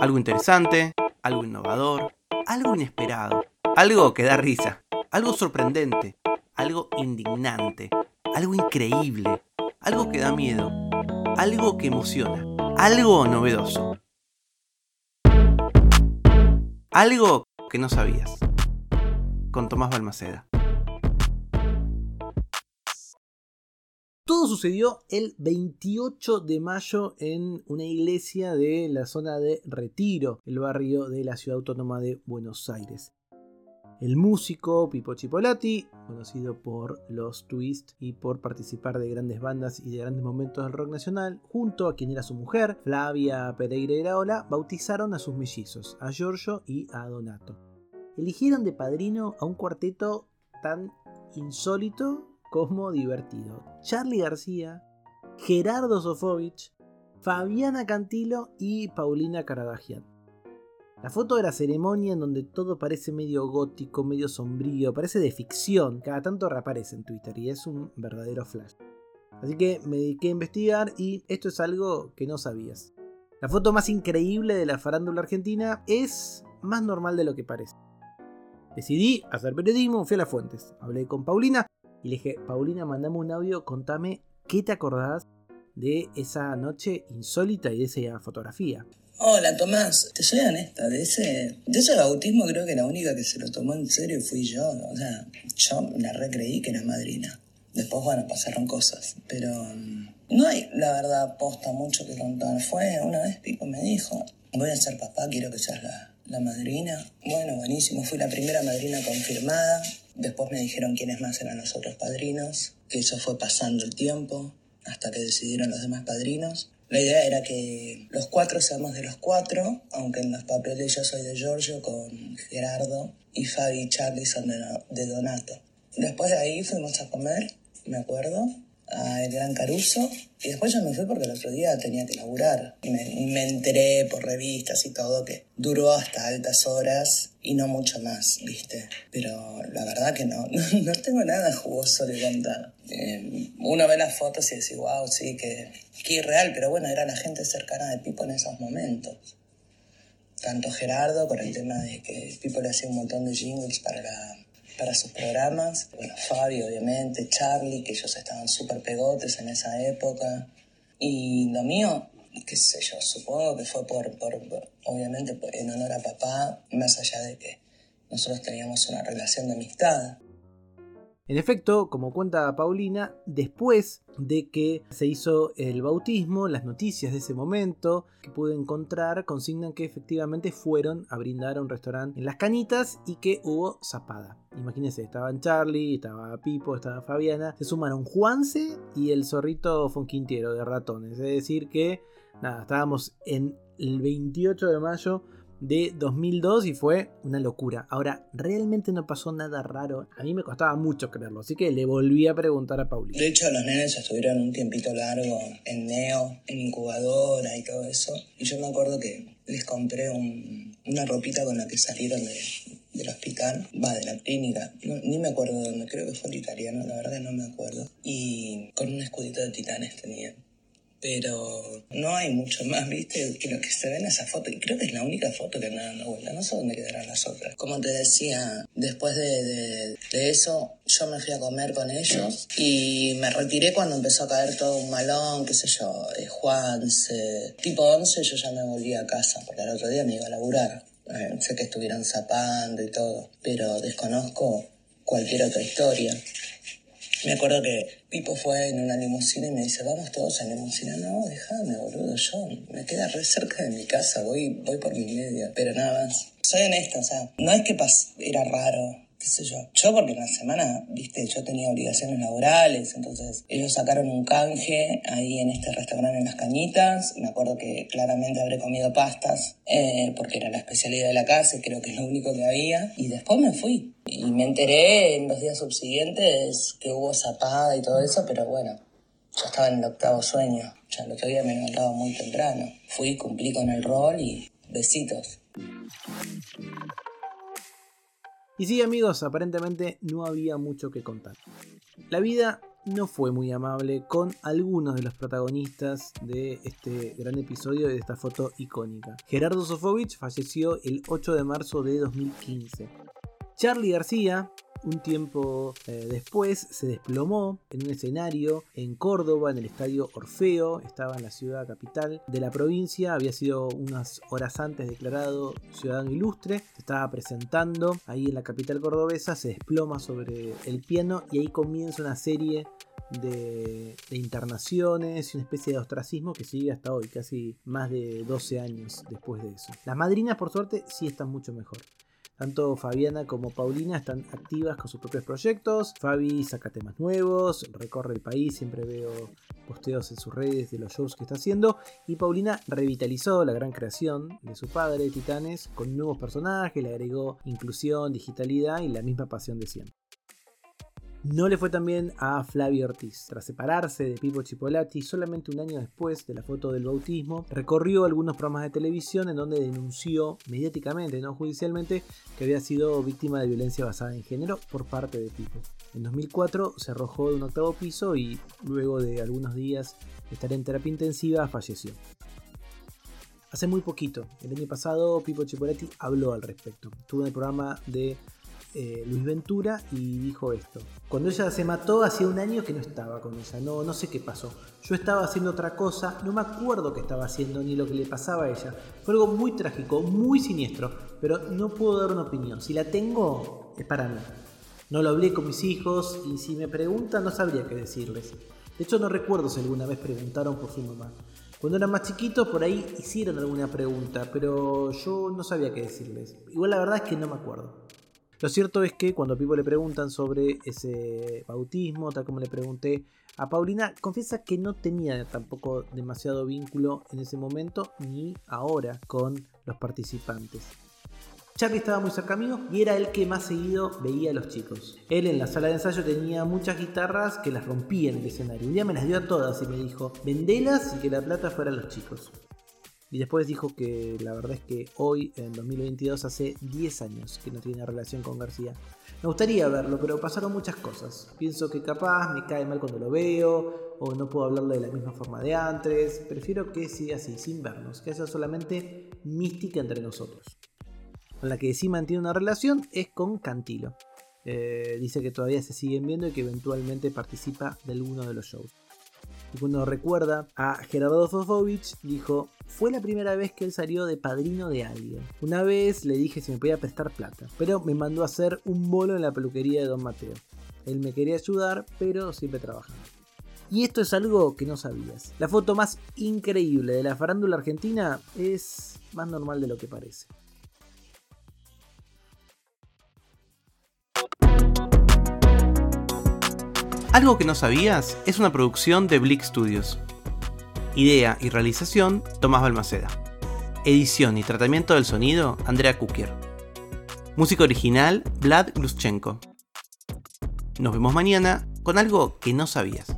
Algo interesante, algo innovador, algo inesperado, algo que da risa, algo sorprendente, algo indignante, algo increíble, algo que da miedo, algo que emociona, algo novedoso. Algo que no sabías. Con Tomás Balmaceda. Todo sucedió el 28 de mayo en una iglesia de la zona de Retiro, el barrio de la ciudad autónoma de Buenos Aires. El músico Pipo Chipolati, conocido por los Twist y por participar de grandes bandas y de grandes momentos del rock nacional, junto a quien era su mujer, Flavia Pereira Iraola, bautizaron a sus mellizos, a Giorgio y a Donato. Eligieron de padrino a un cuarteto tan insólito como divertido. Charlie García, Gerardo Sofovich, Fabiana Cantilo y Paulina Caradagian. La foto de la ceremonia en donde todo parece medio gótico, medio sombrío, parece de ficción, cada tanto reaparece en Twitter y es un verdadero flash. Así que me dediqué a investigar y esto es algo que no sabías. La foto más increíble de la farándula argentina es más normal de lo que parece. Decidí hacer periodismo, fui a las fuentes. Hablé con Paulina y le dije, Paulina, mandame un audio, contame qué te acordás de esa noche insólita y de esa fotografía. Hola Tomás, te soy honesta, de ese, de ese bautismo creo que la única que se lo tomó en serio fui yo, o sea, yo la recreí que era madrina. Después, bueno, pasaron cosas, pero mm, no hay, la verdad, posta mucho que contar. Fue una vez Pico me dijo, voy a ser papá, quiero que seas la, la madrina. Bueno, buenísimo, fui la primera madrina confirmada, Después me dijeron quiénes más eran los otros padrinos, que eso fue pasando el tiempo hasta que decidieron los demás padrinos. La idea era que los cuatro seamos de los cuatro, aunque en los papeles yo soy de Giorgio con Gerardo y Fabi y Charlie son de, de Donato. Después de ahí fuimos a comer, me acuerdo, a El Gran Caruso. Y después yo me fui porque el otro día tenía que laburar. Y me, enteré por revistas y todo que duró hasta altas horas y no mucho más, ¿viste? Pero la verdad que no, no, tengo nada jugoso de contar. Eh, uno ve las fotos y dice, wow, sí, que, que irreal, pero bueno, era la gente cercana de Pipo en esos momentos. Tanto Gerardo con el tema de que Pipo le hacía un montón de jingles para la para sus programas. Bueno, Fabio, obviamente, Charlie, que ellos estaban súper pegotes en esa época. Y lo mío, qué sé yo, supongo que fue por, por, obviamente, en honor a papá, más allá de que nosotros teníamos una relación de amistad. En efecto, como cuenta Paulina, después de que se hizo el bautismo, las noticias de ese momento que pude encontrar consignan que efectivamente fueron a brindar a un restaurante en Las Canitas y que hubo zapada. Imagínense, estaban Charlie, estaba Pipo, estaba Fabiana, se sumaron Juanse y el zorrito Fonquintiero de ratones. Es decir que, nada, estábamos en el 28 de mayo de 2002 y fue una locura. Ahora, realmente no pasó nada raro. A mí me costaba mucho creerlo, así que le volví a preguntar a Paulina. De hecho, los nenes estuvieron un tiempito largo en Neo, en incubadora y todo eso. Y yo me acuerdo que les compré una ropita con la que salieron del hospital, va, de la clínica, ni me acuerdo de dónde, creo que fue el italiano, la verdad no me acuerdo. Y con un escudito de titanes tenían pero no hay mucho más, ¿viste? Que lo que se ve en esa foto. Y creo que es la única foto que anda dando vuelta. No sé dónde quedarán las otras. Como te decía, después de, eso, yo me fui a comer con ellos y me retiré cuando empezó a caer todo un malón, qué sé yo, eh, Juanse. Tipo 11 yo ya me volví a casa, porque al otro día me iba a laburar. Eh, sé que estuvieron zapando y todo, pero desconozco cualquier otra historia. Me acuerdo que Pipo fue en una limusina y me dice, vamos todos en limusina. No, déjame, boludo, yo me queda re cerca de mi casa, voy, voy por mi media, pero nada más. Soy honesta, o sea, no es que era raro, qué sé yo. Yo porque en la semana, viste, yo tenía obligaciones laborales, entonces ellos sacaron un canje ahí en este restaurante en Las Cañitas. Me acuerdo que claramente habré comido pastas eh, porque era la especialidad de la casa y creo que es lo único que había. Y después me fui. Y me enteré en los días subsiguientes que hubo zapada y todo eso, pero bueno, yo estaba en el octavo sueño. Ya el otro día me levantaba muy temprano. Fui, cumplí con el rol y besitos. Y sí amigos, aparentemente no había mucho que contar. La vida no fue muy amable con algunos de los protagonistas de este gran episodio de esta foto icónica. Gerardo Sofovich falleció el 8 de marzo de 2015. Charlie García, un tiempo eh, después se desplomó en un escenario en Córdoba, en el estadio Orfeo, estaba en la ciudad capital de la provincia, había sido unas horas antes declarado ciudadano ilustre, se estaba presentando ahí en la capital cordobesa, se desploma sobre el piano y ahí comienza una serie de, de, internaciones y una especie de ostracismo que sigue hasta hoy, casi más de 12 años después de eso. Las madrinas, por suerte, sí están mucho mejor. Tanto Fabiana como Paulina están activas con sus propios proyectos. Fabi saca temas nuevos, recorre el país, siempre veo posteos en sus redes de los shows que está haciendo. Y Paulina revitalizó la gran creación de su padre, Titanes, con nuevos personajes, le agregó inclusión, digitalidad y la misma pasión de siempre. No le fue tan bien a Flavio Ortiz. Tras separarse de Pipo Chipolati solamente un año después de la foto del bautismo, recorrió algunos programas de televisión en donde denunció mediáticamente, no judicialmente, que había sido víctima de violencia basada en género por parte de Pipo. En 2004 se arrojó de un octavo piso y luego de algunos días de estar en terapia intensiva falleció. Hace muy poquito, el año pasado, Pipo Chipolati habló al respecto. Tuvo en el programa de eh, Luis Ventura y dijo esto. Cuando ella se mató, hacía un año que no estaba con ella, no, no sé qué pasó. Yo estaba haciendo otra cosa, no me acuerdo qué estaba haciendo ni lo que le pasaba a ella. Fue algo muy trágico, muy siniestro, pero no puedo dar una opinión. Si la tengo, es para mí. No lo hablé con mis hijos y si me preguntan no sabría qué decirles. De hecho no recuerdo si alguna vez preguntaron por su mamá. Cuando eran más chiquitos por ahí hicieron alguna pregunta, pero yo no sabía qué decirles. Igual la verdad es que no me acuerdo. Lo cierto es que cuando a Pipo le preguntan sobre ese bautismo, tal como le pregunté a Paulina, confiesa que no tenía tampoco demasiado vínculo en ese momento ni ahora con los participantes. Charlie estaba muy cerca mío y era el que más seguido veía a los chicos. Él en la sala de ensayo tenía muchas guitarras que las rompía en el escenario. Un día me las dio a todas y me dijo, vendelas y que la plata fuera a los chicos. Y después dijo que la verdad es que hoy, en 2022, hace 10 años que no tiene relación con García. Me gustaría verlo, pero pasaron muchas cosas. Pienso que capaz me cae mal cuando lo veo, o no puedo hablarle de la misma forma de antes. Prefiero que siga así, sin vernos, que sea solamente mística entre nosotros. Con la que sí mantiene una relación es con Cantilo. Eh, dice que todavía se siguen viendo y que eventualmente participa de alguno de los shows. Cuando recuerda a Gerardo Fofovich, dijo, fue la primera vez que él salió de padrino de alguien. Una vez le dije si me podía prestar plata, pero me mandó a hacer un bolo en la peluquería de Don Mateo. Él me quería ayudar, pero siempre trabajando. Y esto es algo que no sabías. La foto más increíble de la farándula argentina es más normal de lo que parece. Algo que no sabías es una producción de Blick Studios. Idea y realización, Tomás Balmaceda. Edición y tratamiento del sonido, Andrea Kukier. Música original, Vlad Gluschenko. Nos vemos mañana con algo que no sabías.